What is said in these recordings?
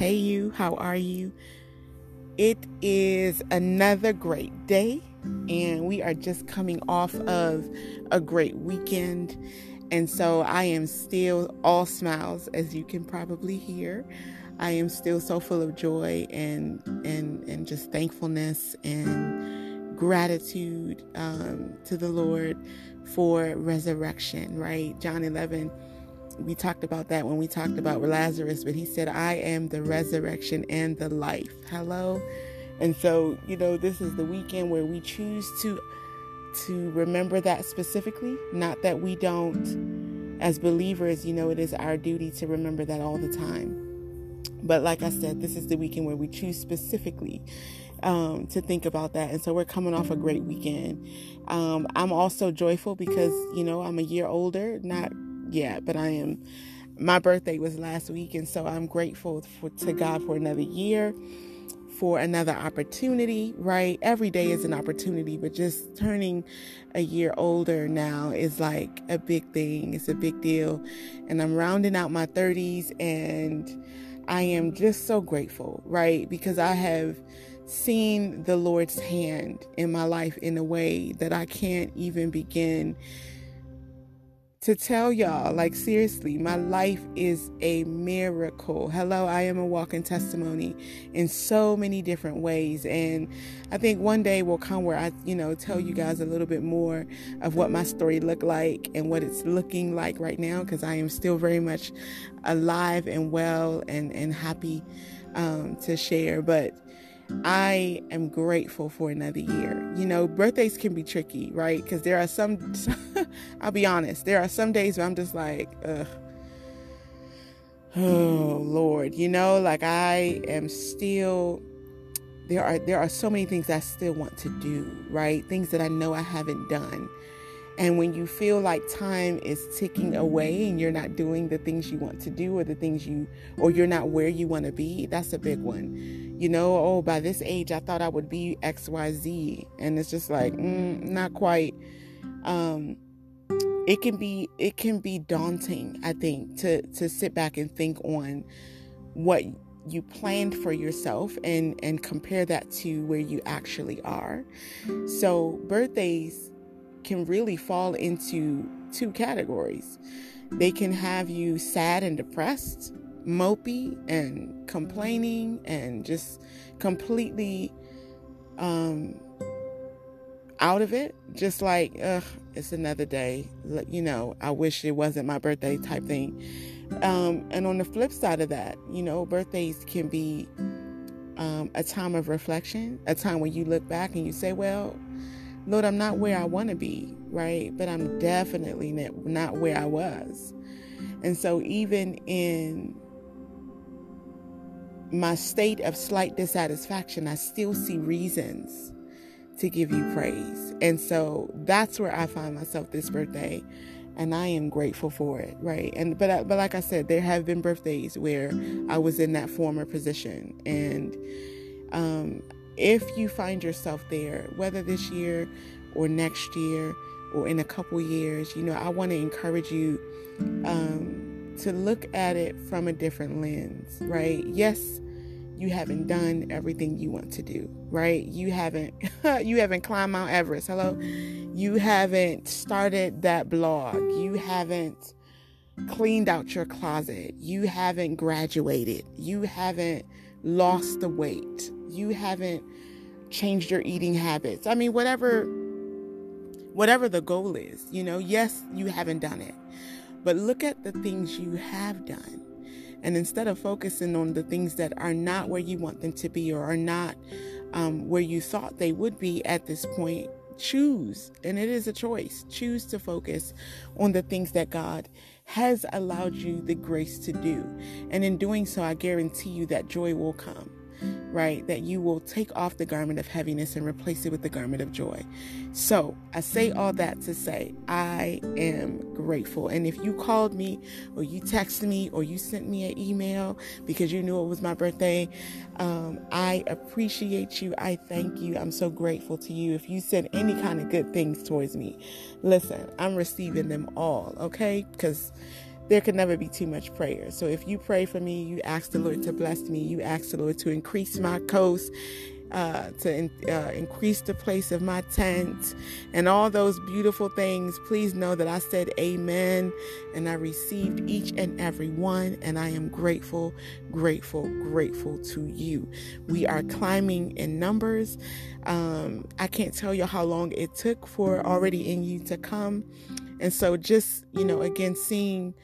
Hey, you, how are you? It is another great day, and we are just coming off of a great weekend. And so I am still all smiles, as you can probably hear. I am still so full of joy and and and just thankfulness and gratitude um, to the Lord for resurrection. Right, John eleven we talked about that when we talked about Lazarus, but he said, I am the resurrection and the life. Hello. And so, you know, this is the weekend where we choose to to remember that specifically, not that we don't as believers, you know, it is our duty to remember that all the time. But like I said, this is the weekend where we choose specifically um, to think about that. And so we're coming off a great weekend. Um, I'm also joyful because, you know, I'm a year older, not yet, but I am. My birthday was last week, and so I'm grateful for, to God for another year, for another opportunity. Right, every day is an opportunity, but just turning a year older now is like a big thing. It's a big deal, and I'm rounding out my 30s, and I am just so grateful. Right, because I have seen the Lord's hand in my life in a way that I can't even begin to tell y'all, like, seriously, my life is a miracle. Hello, I am a walking testimony in so many different ways. And I think one day will come where I, you know, tell you guys a little bit more of what my story looked like and what it's looking like right now, because I am still very much alive and well and, and happy um, to share. But I am grateful for another year. You know, birthdays can be tricky, right? Because there are some, I'll be honest, there are some days where I'm just like, ugh. Oh Lord, you know, like I am still there are there are so many things I still want to do, right? Things that I know I haven't done. And when you feel like time is ticking away and you're not doing the things you want to do or the things you, or you're not where you want to be, that's a big one. You know, oh, by this age, I thought I would be XYZ. And it's just like, mm, not quite. Um, it can be it can be daunting i think to to sit back and think on what you planned for yourself and and compare that to where you actually are so birthdays can really fall into two categories. They can have you sad and depressed, mopey and complaining and just completely um, out of it. Just like, ugh, it's another day. You know, I wish it wasn't my birthday type thing. Um, and on the flip side of that, you know, birthdays can be um, a time of reflection, a time when you look back and you say, well, Lord, I'm not where I want to be, right? But I'm definitely not where I was. And so, even in my state of slight dissatisfaction, I still see reasons to give you praise. And so that's where I find myself this birthday and I am grateful for it, right? And but but like I said, there have been birthdays where I was in that former position and um if you find yourself there, whether this year or next year or in a couple years, you know, I want to encourage you um, to look at it from a different lens, right? Yes, you haven't done everything you want to do, right? You haven't you haven't climbed Mount Everest. Hello. You haven't started that blog. You haven't cleaned out your closet. You haven't graduated. You haven't lost the weight. You haven't changed your eating habits. I mean, whatever whatever the goal is, you know, yes, you haven't done it. But look at the things you have done. And instead of focusing on the things that are not where you want them to be or are not um, where you thought they would be at this point, choose, and it is a choice, choose to focus on the things that God has allowed you the grace to do. And in doing so, I guarantee you that joy will come right? That you will take off the garment of heaviness and replace it with the garment of joy. So I say all that to say, I am grateful. And if you called me or you texted me or you sent me an email because you knew it was my birthday, um, I appreciate you. I thank you. I'm so grateful to you. If you said any kind of good things towards me, listen, I'm receiving them all, okay? Because there can never be too much prayer. So if you pray for me, you ask the Lord to bless me, you ask the Lord to increase my coast, uh, to in, uh, increase the place of my tent, and all those beautiful things, please know that I said amen and I received each and every one, and I am grateful, grateful, grateful to you. We are climbing in numbers. Um, I can't tell you how long it took for already in you to come. And so, just, you know, again, seeing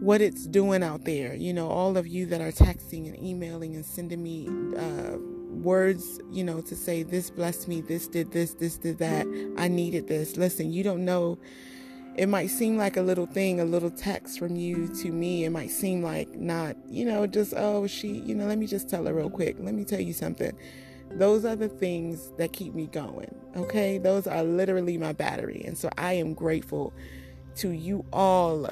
what it's doing out there, you know, all of you that are texting and emailing and sending me, uh, words, you know, to say, this blessed me, this did this, this did that, I needed this. Listen, you don't know. It might seem like a little thing, a little text from you to me. It might seem like not, you know, just, oh, she, you know, let me just tell her real quick. Let me tell you something. Those are the things that keep me going. Okay. Those are literally my battery. And so I am grateful to you all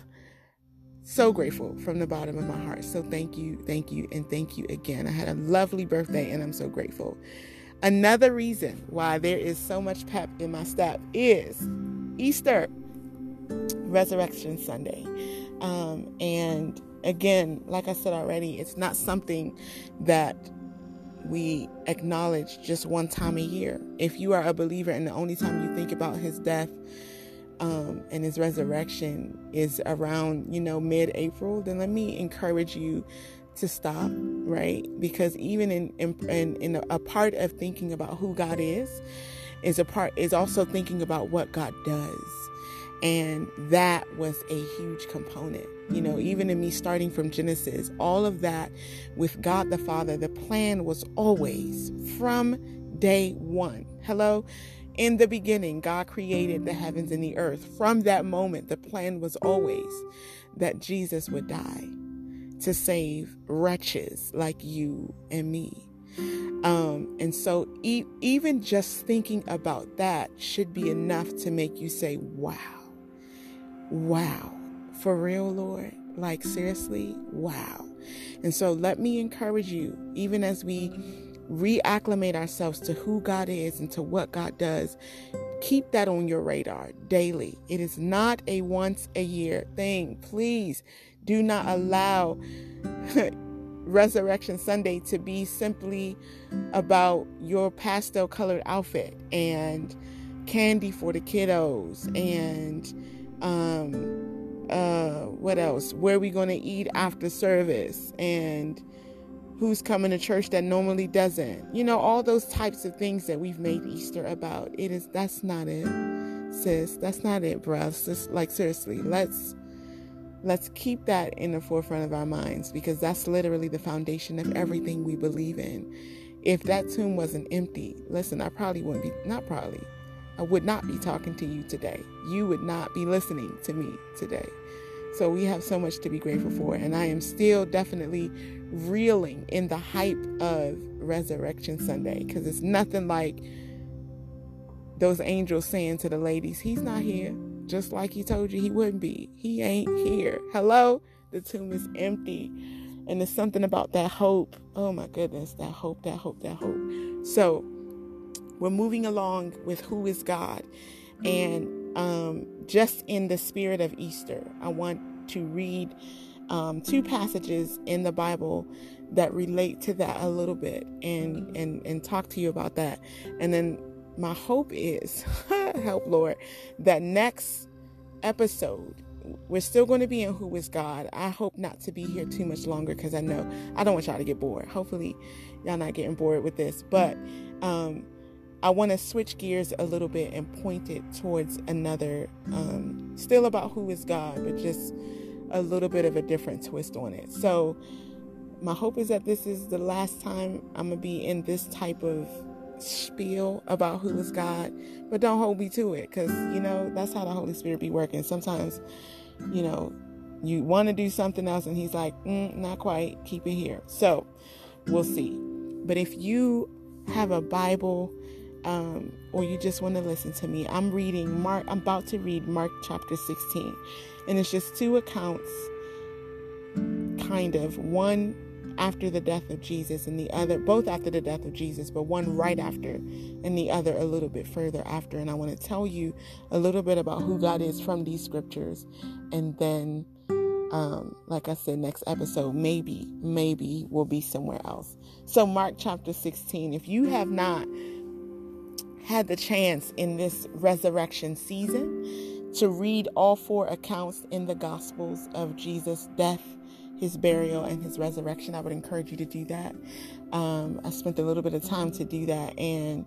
so grateful from the bottom of my heart. So thank you, thank you, and thank you again. I had a lovely birthday and I'm so grateful. Another reason why there is so much pep in my step is Easter, Resurrection Sunday. Um, and again, like I said already, it's not something that we acknowledge just one time a year. If you are a believer and the only time you think about his death, um, and his resurrection is around, you know, mid April, then let me encourage you to stop, right? Because even in, in, in a part of thinking about who God is, is a part is also thinking about what God does. And that was a huge component. You know, even in me starting from Genesis, all of that with God the Father, the plan was always from day one. Hello? In the beginning, God created the heavens and the earth. From that moment, the plan was always that Jesus would die to save wretches like you and me. Um, and so, e- even just thinking about that should be enough to make you say, Wow, wow, for real, Lord. Like, seriously, wow. And so, let me encourage you, even as we reacclimate ourselves to who God is and to what God does, keep that on your radar daily. It is not a once a year thing. Please do not allow Resurrection Sunday to be simply about your pastel colored outfit and candy for the kiddos and um uh what else where are we going to eat after service and who's coming to church that normally doesn't. You know, all those types of things that we've made Easter about. It is that's not it, sis. That's not it, bruh. Just like seriously, let's let's keep that in the forefront of our minds because that's literally the foundation of everything we believe in. If that tomb wasn't empty, listen, I probably wouldn't be not probably. I would not be talking to you today. You would not be listening to me today. So we have so much to be grateful for. And I am still definitely reeling in the hype of Resurrection Sunday because it's nothing like those angels saying to the ladies, He's not here. Just like He told you He wouldn't be. He ain't here. Hello? The tomb is empty. And there's something about that hope. Oh my goodness, that hope, that hope, that hope. So we're moving along with who is God. And um, just in the spirit of Easter, I want to read um, two passages in the Bible that relate to that a little bit and, and, and talk to you about that. And then my hope is, help Lord, that next episode, we're still going to be in Who is God. I hope not to be here too much longer because I know I don't want y'all to get bored. Hopefully, y'all not getting bored with this. But um, I want to switch gears a little bit and point it towards another, um, still about who is God, but just a little bit of a different twist on it. So, my hope is that this is the last time I'm going to be in this type of spiel about who is God, but don't hold me to it because, you know, that's how the Holy Spirit be working. Sometimes, you know, you want to do something else and He's like, mm, not quite, keep it here. So, we'll see. But if you have a Bible, um, or you just want to listen to me, I'm reading Mark, I'm about to read Mark chapter 16. And it's just two accounts, kind of. One after the death of Jesus, and the other, both after the death of Jesus, but one right after, and the other a little bit further after. And I want to tell you a little bit about who God is from these scriptures, and then um, like I said, next episode, maybe, maybe we'll be somewhere else. So, Mark chapter 16, if you have not had the chance in this resurrection season to read all four accounts in the Gospels of Jesus' death, his burial, and his resurrection, I would encourage you to do that. Um, I spent a little bit of time to do that, and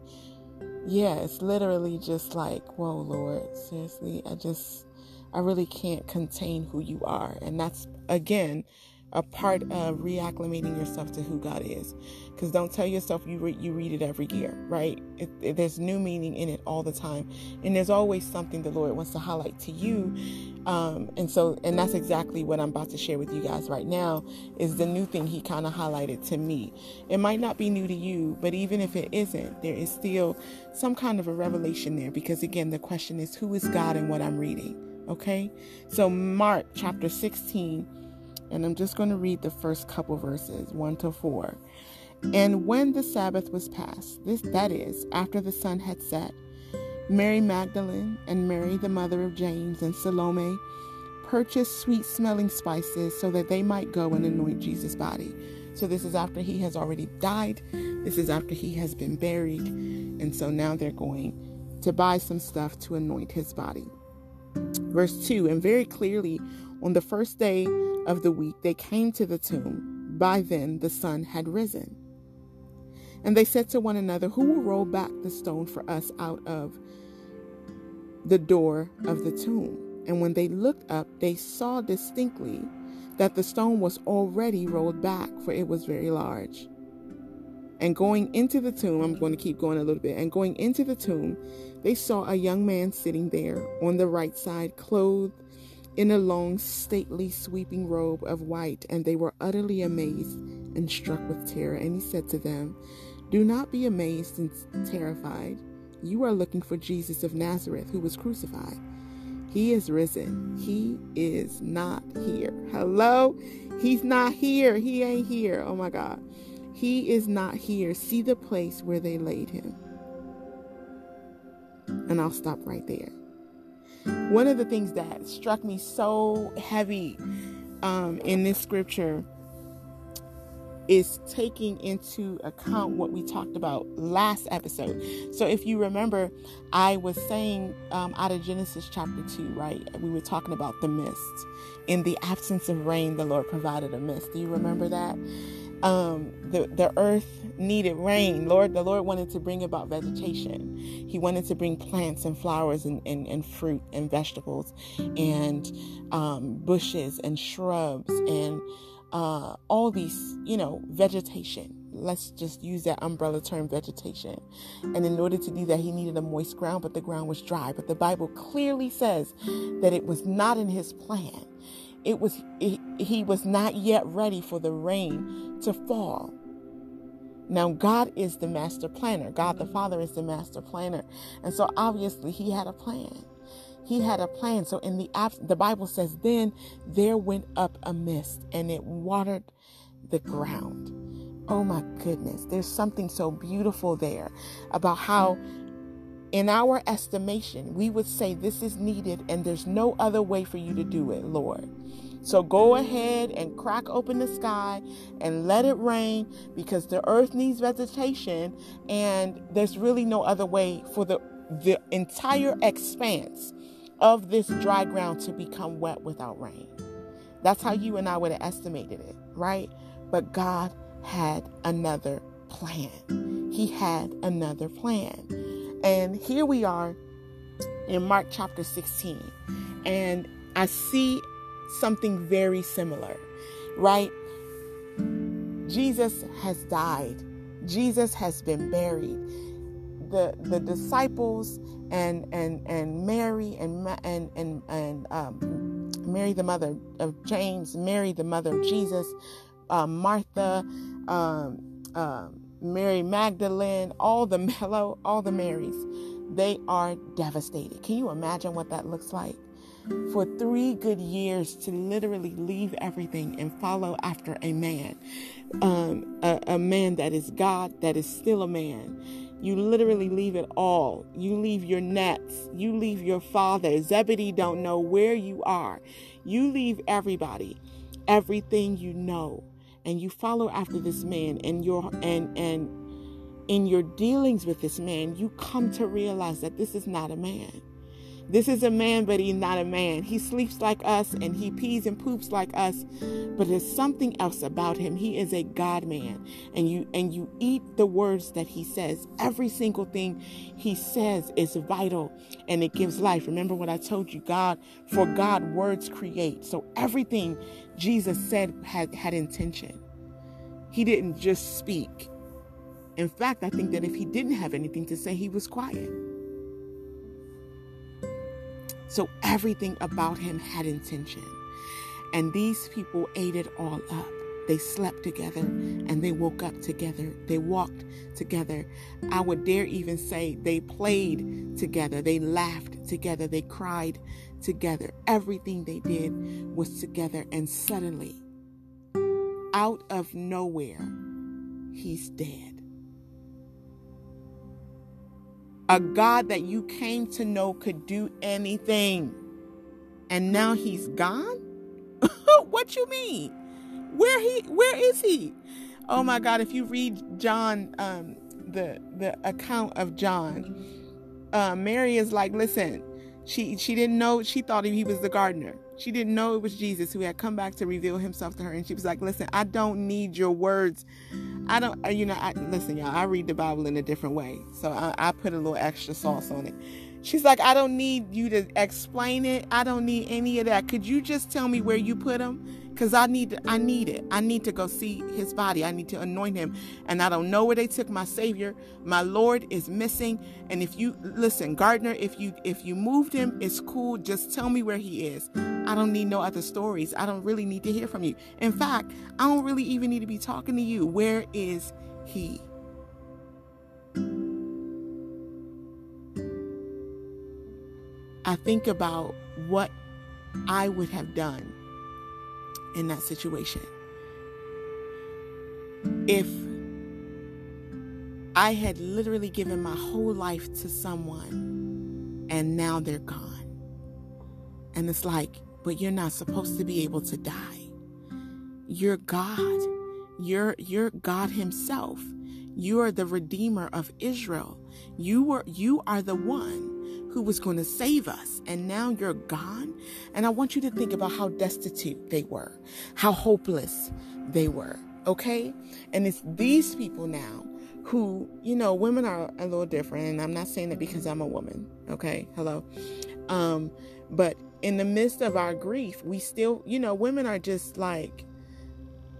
yeah, it's literally just like, whoa, Lord, seriously, I just, I really can't contain who you are. And that's, again, a part of reacclimating yourself to who God is. Because don't tell yourself you re- you read it every year, right? It, it, there's new meaning in it all the time, and there's always something the Lord wants to highlight to you. Um, and so, and that's exactly what I'm about to share with you guys right now. Is the new thing He kind of highlighted to me. It might not be new to you, but even if it isn't, there is still some kind of a revelation there. Because again, the question is, who is God and what I'm reading? Okay, so Mark chapter 16 and I'm just going to read the first couple verses, 1 to 4. And when the Sabbath was past, this that is, after the sun had set, Mary Magdalene and Mary the mother of James and Salome purchased sweet smelling spices so that they might go and anoint Jesus' body. So this is after he has already died. This is after he has been buried. And so now they're going to buy some stuff to anoint his body. Verse 2 And very clearly, on the first day of the week, they came to the tomb. By then, the sun had risen. And they said to one another, Who will roll back the stone for us out of the door of the tomb? And when they looked up, they saw distinctly that the stone was already rolled back, for it was very large. And going into the tomb, I'm going to keep going a little bit. And going into the tomb, they saw a young man sitting there on the right side, clothed in a long, stately, sweeping robe of white, and they were utterly amazed and struck with terror. And he said to them, Do not be amazed and terrified. You are looking for Jesus of Nazareth, who was crucified. He is risen. He is not here. Hello? He's not here. He ain't here. Oh my God. He is not here. See the place where they laid him. And I'll stop right there. One of the things that struck me so heavy um, in this scripture is taking into account what we talked about last episode. So, if you remember, I was saying um, out of Genesis chapter 2, right? We were talking about the mist. In the absence of rain, the Lord provided a mist. Do you remember that? Um, the, the earth needed rain. Lord, the Lord wanted to bring about vegetation. He wanted to bring plants and flowers and, and, and fruit and vegetables and um, bushes and shrubs and uh, all these, you know, vegetation. Let's just use that umbrella term, vegetation. And in order to do that, he needed a moist ground, but the ground was dry. But the Bible clearly says that it was not in his plan it was he was not yet ready for the rain to fall. Now God is the master planner. God the Father is the master planner. And so obviously he had a plan. He had a plan. So in the the Bible says then there went up a mist and it watered the ground. Oh my goodness. There's something so beautiful there about how in our estimation, we would say this is needed and there's no other way for you to do it, Lord. So go ahead and crack open the sky and let it rain because the earth needs vegetation and there's really no other way for the the entire expanse of this dry ground to become wet without rain. That's how you and I would have estimated it, right? But God had another plan. He had another plan. And here we are in Mark chapter 16. And I see something very similar, right? Jesus has died. Jesus has been buried. The the disciples and and and Mary and and and and um, Mary the mother of James, Mary the mother of Jesus, uh, Martha, um, um, Mary Magdalene, all the Mellow, all the Marys, they are devastated. Can you imagine what that looks like? For three good years to literally leave everything and follow after a man, um, a, a man that is God, that is still a man, You literally leave it all. You leave your nets. You leave your father. Zebedee don't know where you are. You leave everybody, everything you know, and you follow after this man and your and and in your dealings with this man, you come to realize that this is not a man. This is a man, but he's not a man. He sleeps like us and he pees and poops like us, but there's something else about him. He is a God man. And you and you eat the words that he says. Every single thing he says is vital and it gives life. Remember what I told you, God, for God words create. So everything Jesus said had had intention. He didn't just speak. In fact, I think that if he didn't have anything to say, he was quiet. So everything about him had intention. And these people ate it all up. They slept together and they woke up together. They walked together. I would dare even say they played together. They laughed together. They cried together. Everything they did was together. And suddenly, out of nowhere, he's dead. A God that you came to know could do anything. And now he's gone? what you mean? Where he where is he? Oh my God, if you read John um the the account of John, uh, Mary is like, listen, she she didn't know she thought he was the gardener. She didn't know it was Jesus who had come back to reveal himself to her. And she was like, Listen, I don't need your words. I don't, uh, you know, I, listen, y'all, I read the Bible in a different way. So I, I put a little extra sauce on it. She's like, I don't need you to explain it. I don't need any of that. Could you just tell me where you put him? Because I need I need it. I need to go see his body. I need to anoint him. And I don't know where they took my Savior. My Lord is missing. And if you listen, Gardner, if you if you moved him, it's cool. Just tell me where he is. I don't need no other stories. I don't really need to hear from you. In fact, I don't really even need to be talking to you. Where is he? I think about what I would have done in that situation. If I had literally given my whole life to someone and now they're gone. And it's like, but you're not supposed to be able to die. You're God. You're you're God himself. You are the redeemer of Israel. You were you are the one who was going to save us, and now you're gone. And I want you to think about how destitute they were, how hopeless they were, okay? And it's these people now who, you know, women are a little different, and I'm not saying that because I'm a woman, okay? Hello. Um, but in the midst of our grief, we still, you know, women are just like,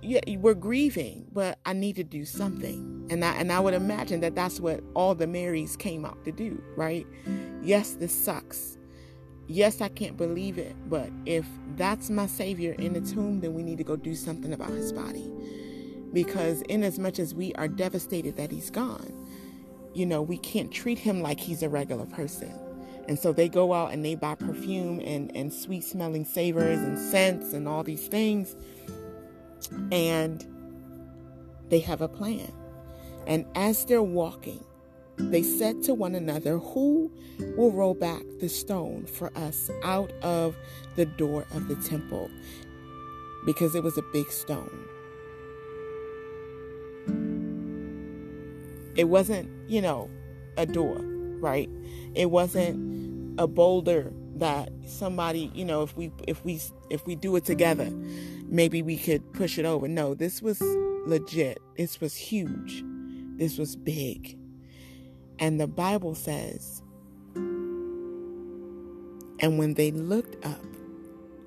yeah, we're grieving, but I need to do something. And I and I would imagine that that's what all the Marys came out to do, right? Yes, this sucks. Yes, I can't believe it, but if that's my savior in the tomb, then we need to go do something about his body. Because in as much as we are devastated that he's gone, you know, we can't treat him like he's a regular person. And so they go out and they buy perfume and, and sweet smelling savors and scents and all these things and they have a plan. And as they're walking, they said to one another, Who will roll back the stone for us out of the door of the temple? Because it was a big stone. It wasn't, you know, a door, right? It wasn't a boulder that somebody, you know, if we if we if we do it together, maybe we could push it over. No, this was legit. This was huge. This was big. And the Bible says, and when they looked up,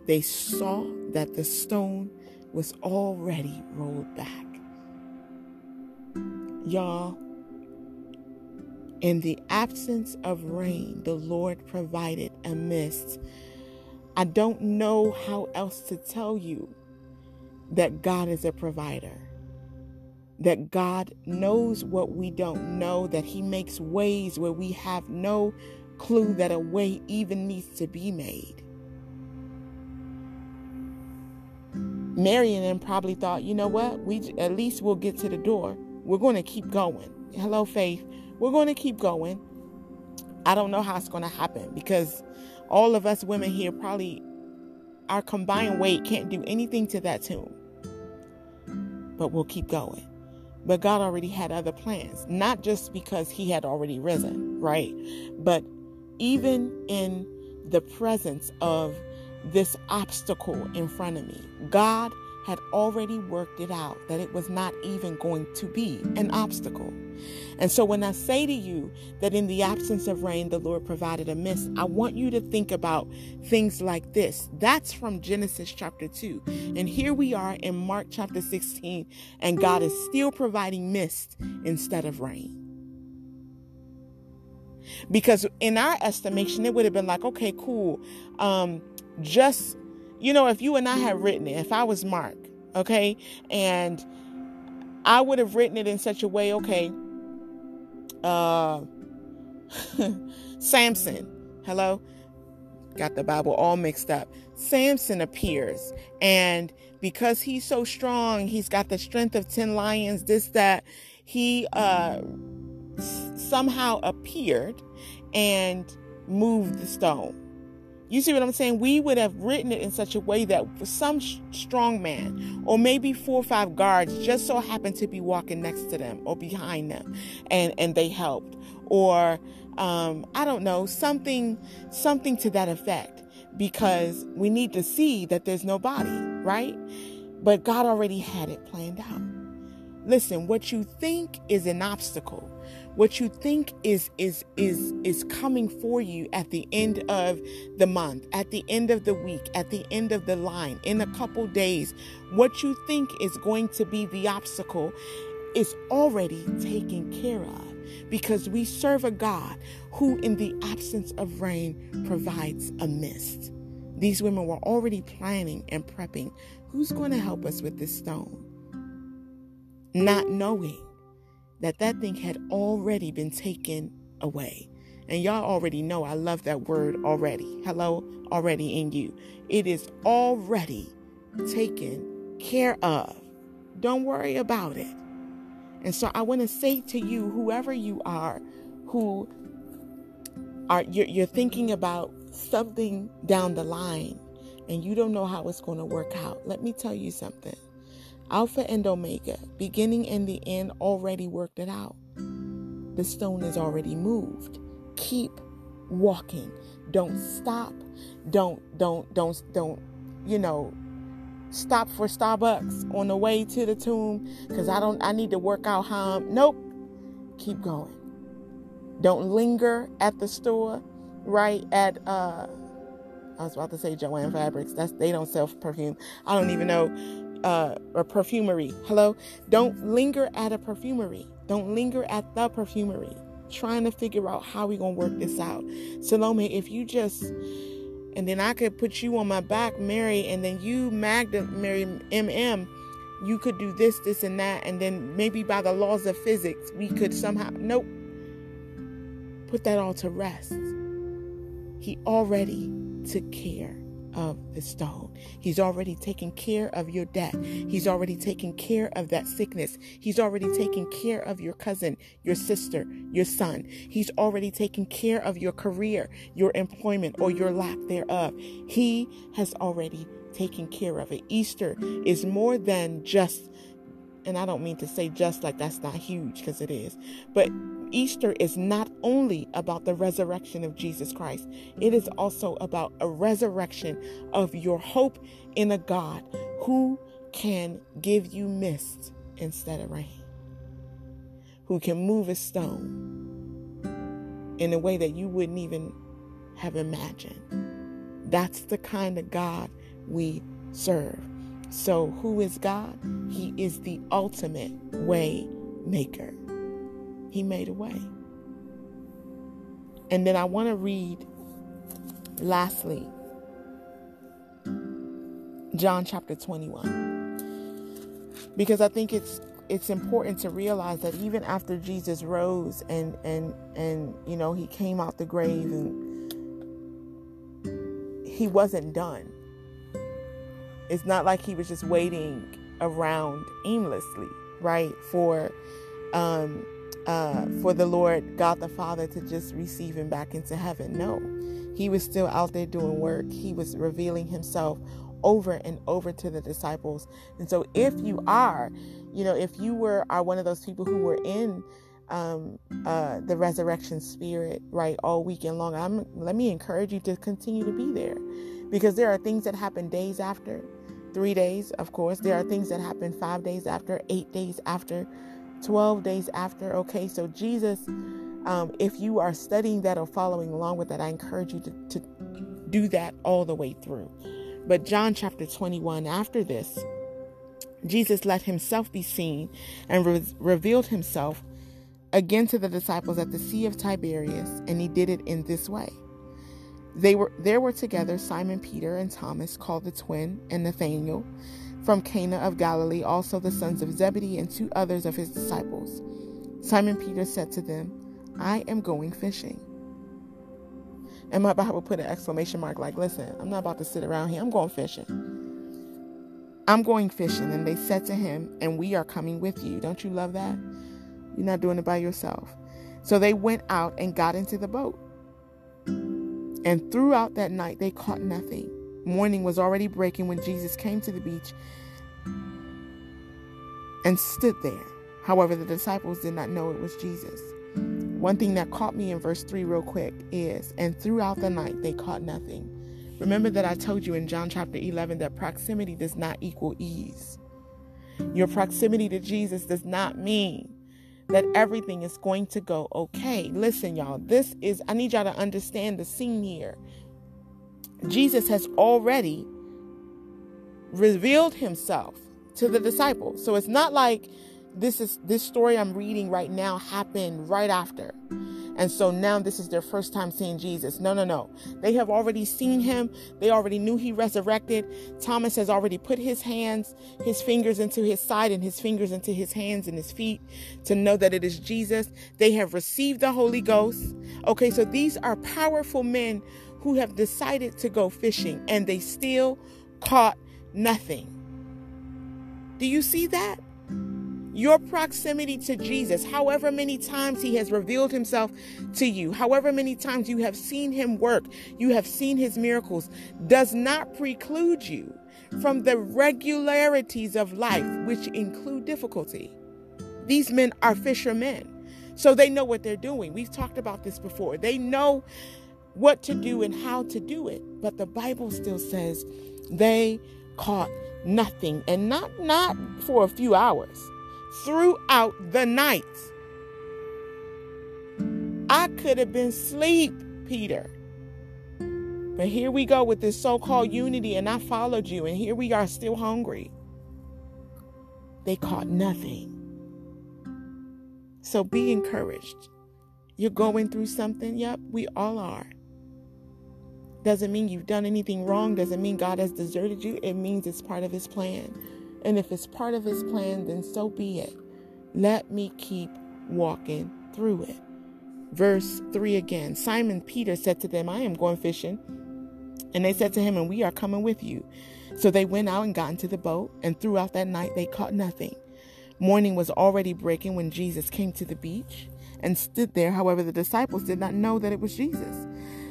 they saw that the stone was already rolled back. Y'all, in the absence of rain, the Lord provided a mist. I don't know how else to tell you that God is a provider, that God knows what we don't know, that He makes ways where we have no clue that a way even needs to be made. Mary and probably thought, you know what? We at least we'll get to the door. We're going to keep going Hello, faith. We're going to keep going. I don't know how it's going to happen because all of us women here probably our combined weight can't do anything to that tomb. But we'll keep going. But God already had other plans, not just because He had already risen, right? But even in the presence of this obstacle in front of me, God had already worked it out that it was not even going to be an obstacle. And so when I say to you that in the absence of rain, the Lord provided a mist, I want you to think about things like this. That's from Genesis chapter 2. And here we are in Mark chapter 16, and God is still providing mist instead of rain. Because in our estimation, it would have been like, okay, cool. Um, just you know, if you and I had written it, if I was Mark, okay, and I would have written it in such a way, okay, uh, Samson, hello, got the Bible all mixed up. Samson appears, and because he's so strong, he's got the strength of 10 lions, this, that, he uh, somehow appeared and moved the stone. You see what I'm saying? We would have written it in such a way that some strong man or maybe four or five guards just so happened to be walking next to them or behind them and, and they helped. Or um, I don't know, something something to that effect. Because we need to see that there's nobody, right? But God already had it planned out. Listen, what you think is an obstacle what you think is is is is coming for you at the end of the month at the end of the week at the end of the line in a couple days what you think is going to be the obstacle is already taken care of because we serve a God who in the absence of rain provides a mist. These women were already planning and prepping. Who's going to help us with this stone? Not knowing that that thing had already been taken away. And y'all already know I love that word already. Hello, already in you. It is already taken care of. Don't worry about it. And so I want to say to you, whoever you are, who are you're, you're thinking about something down the line and you don't know how it's going to work out. Let me tell you something. Alpha and Omega, beginning and the end, already worked it out. The stone is already moved. Keep walking. Don't stop. Don't, don't, don't, don't, you know, stop for Starbucks on the way to the tomb because I don't, I need to work out how I'm, nope. Keep going. Don't linger at the store, right? At, uh, I was about to say Jo-Ann Fabrics. That's they don't sell perfume. I don't even know uh, or perfumery. Hello? Don't linger at a perfumery. Don't linger at the perfumery. Trying to figure out how we gonna work this out. Salome, if you just and then I could put you on my back, Mary, and then you, Magda, Mary, MM, you could do this, this, and that, and then maybe by the laws of physics, we could somehow, nope, put that all to rest. He already took care of the stone. He's already taken care of your debt. He's already taken care of that sickness. He's already taken care of your cousin, your sister, your son. He's already taken care of your career, your employment, or your lack thereof. He has already taken care of it. Easter is more than just and I don't mean to say just like that's not huge because it is, but Easter is not only about the resurrection of Jesus Christ, it is also about a resurrection of your hope in a God who can give you mist instead of rain, who can move a stone in a way that you wouldn't even have imagined. That's the kind of God we serve. So, who is God? He is the ultimate way maker. He made a way. And then I want to read, lastly, John chapter 21. Because I think it's it's important to realize that even after Jesus rose and and and you know he came out the grave and he wasn't done. It's not like he was just waiting around aimlessly, right? For um uh, for the Lord God the Father to just receive him back into heaven. No, he was still out there doing work. He was revealing himself over and over to the disciples. And so, if you are, you know, if you were are one of those people who were in um, uh, the resurrection spirit, right, all weekend long, I'm, let me encourage you to continue to be there because there are things that happen days after, three days, of course. There are things that happen five days after, eight days after, 12 days after. Okay, so Jesus, um, if you are studying that or following along with that, I encourage you to, to do that all the way through. But John chapter 21, after this, Jesus let himself be seen and re- revealed himself again to the disciples at the Sea of Tiberias, and he did it in this way. They were there were together Simon Peter and Thomas, called the twin, and Nathanael from Cana of Galilee, also the sons of Zebedee, and two others of his disciples. Simon Peter said to them, I am going fishing. And my Bible put an exclamation mark like, listen, I'm not about to sit around here. I'm going fishing. I'm going fishing. And they said to him, and we are coming with you. Don't you love that? You're not doing it by yourself. So they went out and got into the boat. And throughout that night, they caught nothing. Morning was already breaking when Jesus came to the beach and stood there. However, the disciples did not know it was Jesus. One thing that caught me in verse 3 real quick is, and throughout the night they caught nothing. Remember that I told you in John chapter 11 that proximity does not equal ease. Your proximity to Jesus does not mean that everything is going to go okay. Listen, y'all, this is, I need y'all to understand the scene here. Jesus has already revealed himself to the disciples. So it's not like this is this story I'm reading right now happened right after. And so now this is their first time seeing Jesus. No, no, no. They have already seen him. They already knew he resurrected. Thomas has already put his hands, his fingers into his side and his fingers into his hands and his feet to know that it is Jesus. They have received the Holy Ghost. Okay, so these are powerful men who have decided to go fishing and they still caught nothing. Do you see that? Your proximity to Jesus, however many times He has revealed Himself to you, however many times you have seen Him work, you have seen His miracles, does not preclude you from the regularities of life, which include difficulty. These men are fishermen, so they know what they're doing. We've talked about this before. They know what to do and how to do it, but the Bible still says they caught nothing and not not for a few hours throughout the night. I could have been asleep, Peter. But here we go with this so called unity, and I followed you, and here we are still hungry. They caught nothing. So be encouraged. You're going through something? Yep, we all are. Doesn't mean you've done anything wrong, doesn't mean God has deserted you. It means it's part of His plan. And if it's part of his plan, then so be it. Let me keep walking through it. Verse 3 again Simon Peter said to them, I am going fishing. And they said to him, And we are coming with you. So they went out and got into the boat, and throughout that night they caught nothing. Morning was already breaking when Jesus came to the beach and stood there. However, the disciples did not know that it was Jesus.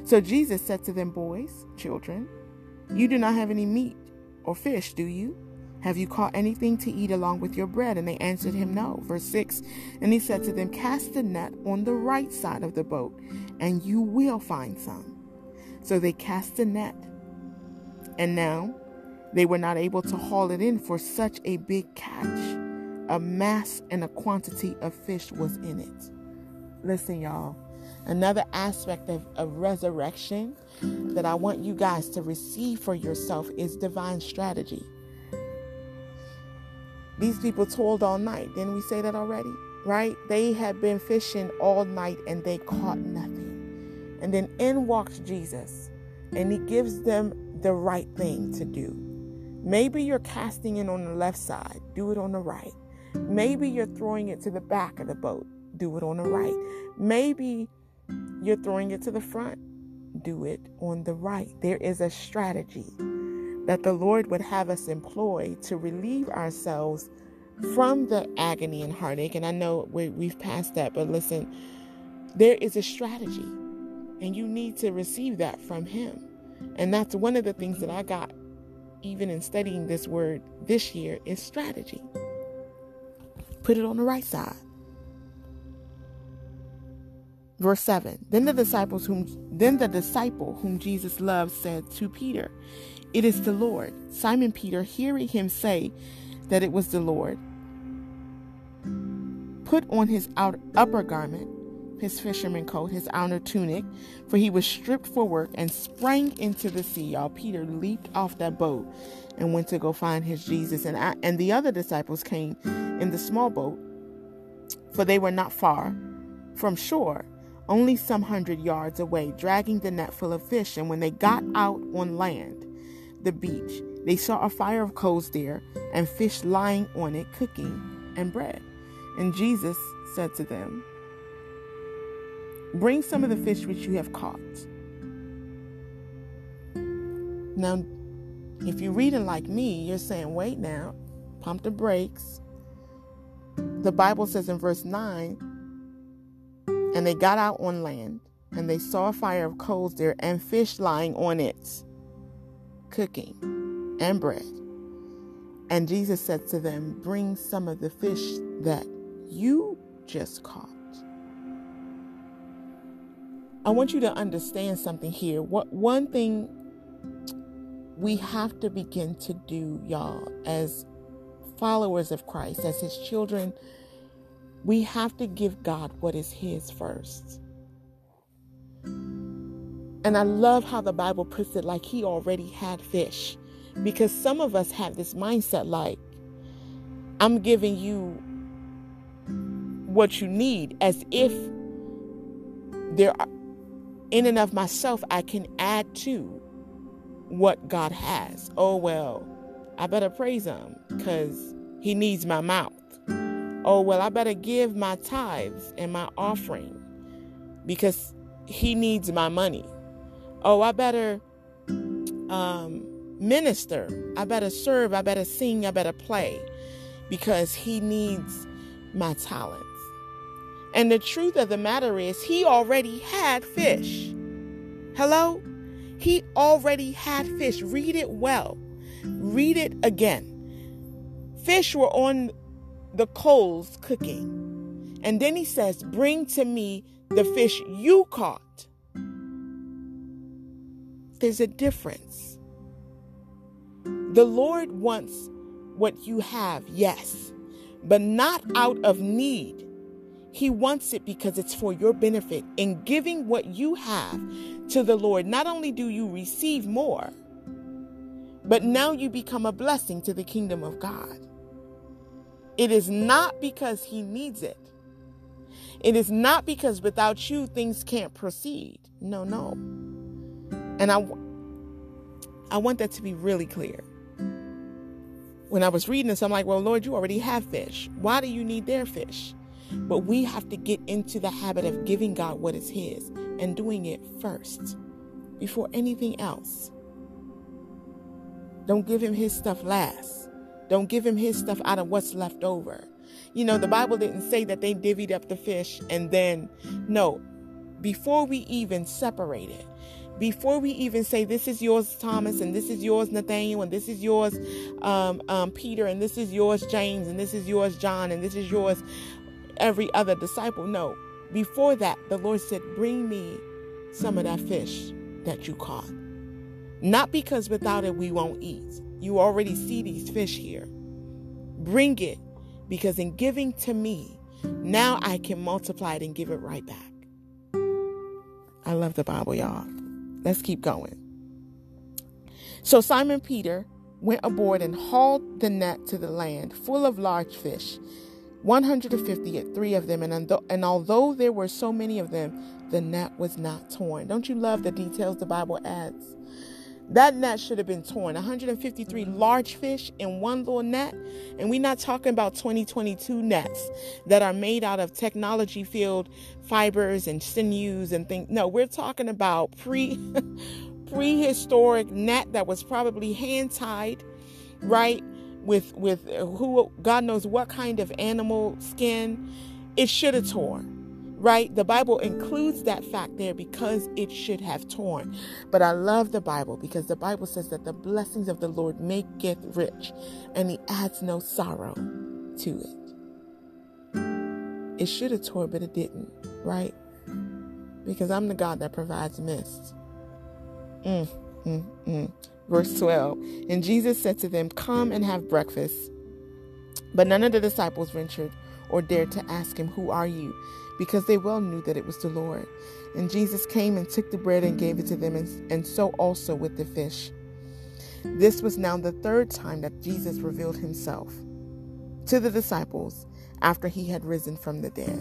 So Jesus said to them, Boys, children, you do not have any meat or fish, do you? Have you caught anything to eat along with your bread? And they answered him, No. Verse 6 And he said to them, Cast the net on the right side of the boat, and you will find some. So they cast the net. And now they were not able to haul it in for such a big catch. A mass and a quantity of fish was in it. Listen, y'all. Another aspect of, of resurrection that I want you guys to receive for yourself is divine strategy. These people toiled all night. Didn't we say that already? Right? They had been fishing all night and they caught nothing. And then in walks Jesus and he gives them the right thing to do. Maybe you're casting it on the left side, do it on the right. Maybe you're throwing it to the back of the boat, do it on the right. Maybe you're throwing it to the front, do it on the right. There is a strategy that the Lord would have us employ to relieve ourselves from the agony and heartache. And I know we, we've passed that, but listen, there is a strategy, and you need to receive that from Him. And that's one of the things that I got, even in studying this word this year, is strategy. Put it on the right side. Verse 7 Then the disciples whom then the disciple whom Jesus loved said to Peter, It is the Lord. Simon Peter, hearing him say that it was the Lord, put on his outer, upper garment, his fisherman coat, his outer tunic, for he was stripped for work, and sprang into the sea. Y'all, Peter leaped off that boat and went to go find his Jesus. And, I, and the other disciples came in the small boat, for they were not far from shore only some hundred yards away, dragging the net full of fish. And when they got out on land, the beach, they saw a fire of coals there, and fish lying on it, cooking, and bread. And Jesus said to them, Bring some of the fish which you have caught. Now, if you're reading like me, you're saying, Wait now, pump the brakes. The Bible says in verse 9, and they got out on land, and they saw a fire of coals there and fish lying on it, cooking, and bread. And Jesus said to them, Bring some of the fish that you just caught. I want you to understand something here. What one thing we have to begin to do, y'all, as followers of Christ, as his children we have to give God what is His first. And I love how the Bible puts it like He already had fish. Because some of us have this mindset like, I'm giving you what you need as if there are, in and of myself, I can add to what God has. Oh, well, I better praise Him because He needs my mouth oh, well, I better give my tithes and my offering because he needs my money. Oh, I better um, minister. I better serve. I better sing. I better play because he needs my talents. And the truth of the matter is, he already had fish. Hello? He already had fish. Read it well. Read it again. Fish were on the coals cooking. And then he says, Bring to me the fish you caught. There's a difference. The Lord wants what you have, yes, but not out of need. He wants it because it's for your benefit. In giving what you have to the Lord, not only do you receive more, but now you become a blessing to the kingdom of God. It is not because he needs it. It is not because without you things can't proceed. No, no. And I I want that to be really clear. When I was reading this, I'm like, well, Lord, you already have fish. Why do you need their fish? But we have to get into the habit of giving God what is His and doing it first before anything else. Don't give Him His stuff last. Don't give him his stuff out of what's left over. You know, the Bible didn't say that they divvied up the fish and then, no, before we even separate it, before we even say this is yours thomas and this is yours nathaniel and this is yours um, um, peter and this is yours james and this is yours john and this is yours every other disciple no. Before that the lord said bring me some of that fish that you caught. Not because without it we won't eat you already see these fish here. Bring it because in giving to me, now I can multiply it and give it right back. I love the Bible, y'all. Let's keep going. So Simon Peter went aboard and hauled the net to the land full of large fish, 150 at three of them. And, and although there were so many of them, the net was not torn. Don't you love the details the Bible adds? That net should have been torn. 153 mm-hmm. large fish in one little net. And we're not talking about 2022 nets that are made out of technology filled fibers and sinews and things. No, we're talking about pre prehistoric net that was probably hand tied, right? with with who God knows what kind of animal skin, it should have torn. Right? The Bible includes that fact there because it should have torn. But I love the Bible because the Bible says that the blessings of the Lord maketh rich and he adds no sorrow to it. It should have torn, but it didn't, right? Because I'm the God that provides mist. Mm, mm, mm. Verse 12 And Jesus said to them, Come and have breakfast. But none of the disciples ventured or dared to ask him, Who are you? Because they well knew that it was the Lord. And Jesus came and took the bread and gave it to them, and, and so also with the fish. This was now the third time that Jesus revealed himself to the disciples after he had risen from the dead.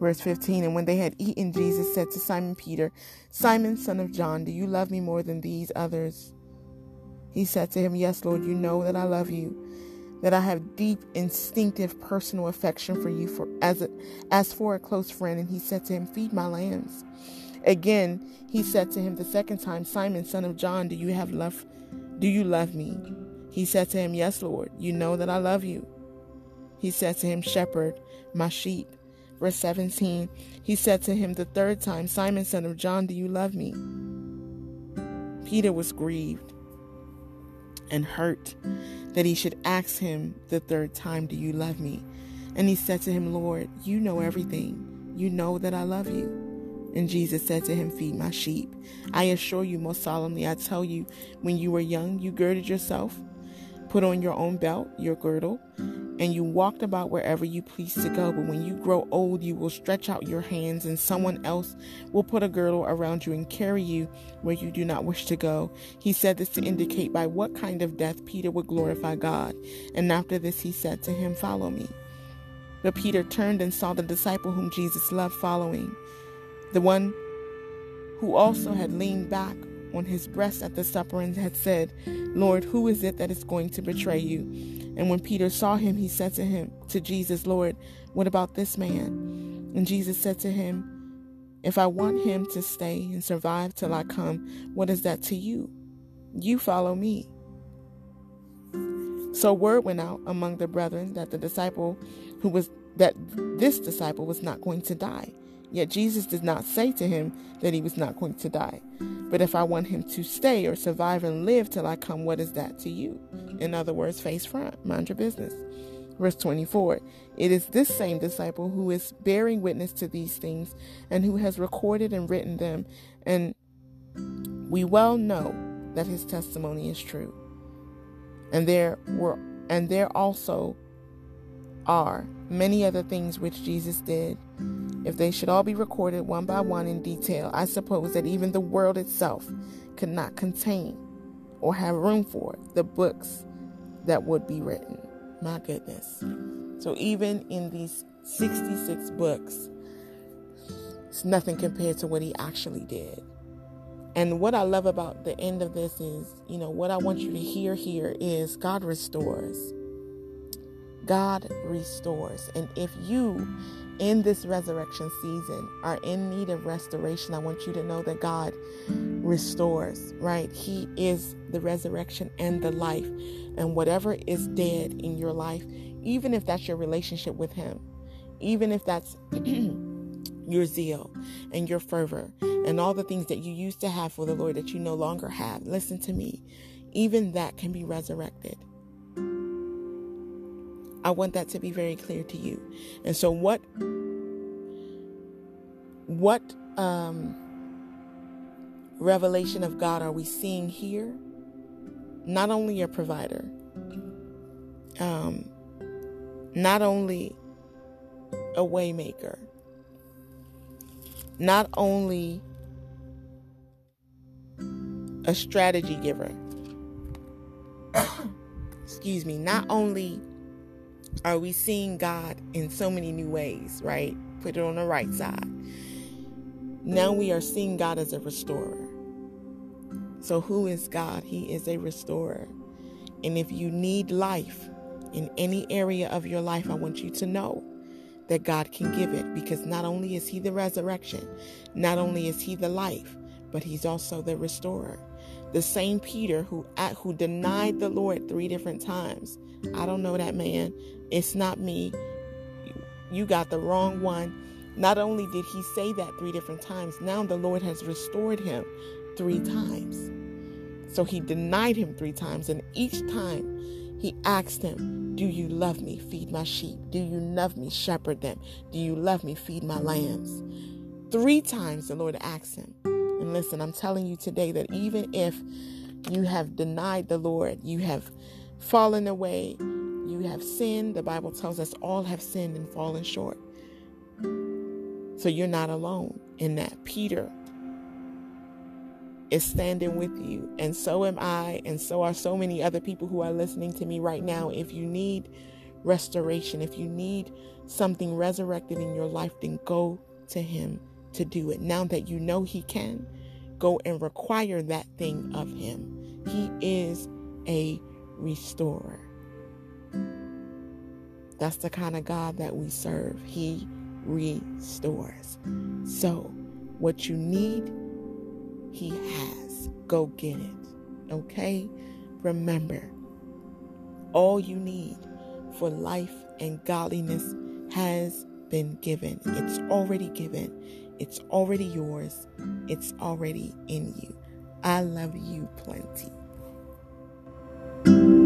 Verse 15 And when they had eaten, Jesus said to Simon Peter, Simon, son of John, do you love me more than these others? He said to him, Yes, Lord, you know that I love you, that I have deep, instinctive, personal affection for you for as a, as for a close friend. And he said to him, Feed my lambs. Again, he said to him the second time, Simon, son of John, do you have love? Do you love me? He said to him, Yes, Lord, you know that I love you. He said to him, Shepherd my sheep. Verse 17, he said to him the third time, Simon, son of John, do you love me? Peter was grieved and hurt that he should ask him the third time, Do you love me? And he said to him, Lord, you know everything. You know that I love you. And Jesus said to him, Feed my sheep. I assure you, most solemnly, I tell you, when you were young, you girded yourself put on your own belt, your girdle, and you walked about wherever you pleased to go. But when you grow old, you will stretch out your hands, and someone else will put a girdle around you and carry you where you do not wish to go. He said this to indicate by what kind of death Peter would glorify God. And after this, he said to him, Follow me. But Peter turned and saw the disciple whom Jesus loved following, the one who also had leaned back on his breast at the supper and had said, Lord, who is it that is going to betray you? And when Peter saw him, he said to him, to Jesus, Lord, what about this man? And Jesus said to him, If I want him to stay and survive till I come, what is that to you? You follow me. So word went out among the brethren that the disciple who was that this disciple was not going to die. Yet Jesus did not say to him that he was not going to die. But if I want him to stay or survive and live till I come, what is that to you? In other words, face front, mind your business. Verse 24 It is this same disciple who is bearing witness to these things and who has recorded and written them, and we well know that his testimony is true. And there were and there also are many other things which Jesus did if they should all be recorded one by one in detail, I suppose that even the world itself could not contain or have room for the books that would be written. My goodness. So even in these 66 books, it's nothing compared to what he actually did. And what I love about the end of this is, you know, what I want you to hear here is God restores. God restores. And if you in this resurrection season are in need of restoration, I want you to know that God restores, right? He is the resurrection and the life. And whatever is dead in your life, even if that's your relationship with Him, even if that's your zeal and your fervor and all the things that you used to have for the Lord that you no longer have, listen to me, even that can be resurrected. I want that to be very clear to you. And so what what um revelation of God are we seeing here? Not only a provider, um, not only a waymaker, not only a strategy giver. Excuse me, not only are we seeing God in so many new ways, right? Put it on the right side. Now we are seeing God as a restorer. So, who is God? He is a restorer. And if you need life in any area of your life, I want you to know that God can give it because not only is He the resurrection, not only is He the life, but He's also the restorer. The same Peter who who denied the Lord three different times. I don't know that man. It's not me. You got the wrong one. Not only did he say that three different times, now the Lord has restored him three times. So he denied him three times, and each time he asked him, Do you love me? Feed my sheep. Do you love me? Shepherd them. Do you love me? Feed my lambs. Three times the Lord asked him. And listen, I'm telling you today that even if you have denied the Lord, you have fallen away, you have sinned, the Bible tells us all have sinned and fallen short. So you're not alone in that. Peter is standing with you, and so am I, and so are so many other people who are listening to me right now. If you need restoration, if you need something resurrected in your life, then go to Him to do it. Now that you know He can, go and require that thing of Him. He is a restorer. That's the kind of God that we serve. He restores. So, what you need, He has. Go get it. Okay? Remember, all you need for life and godliness has been given. It's already given. It's already yours. It's already in you. I love you plenty thank you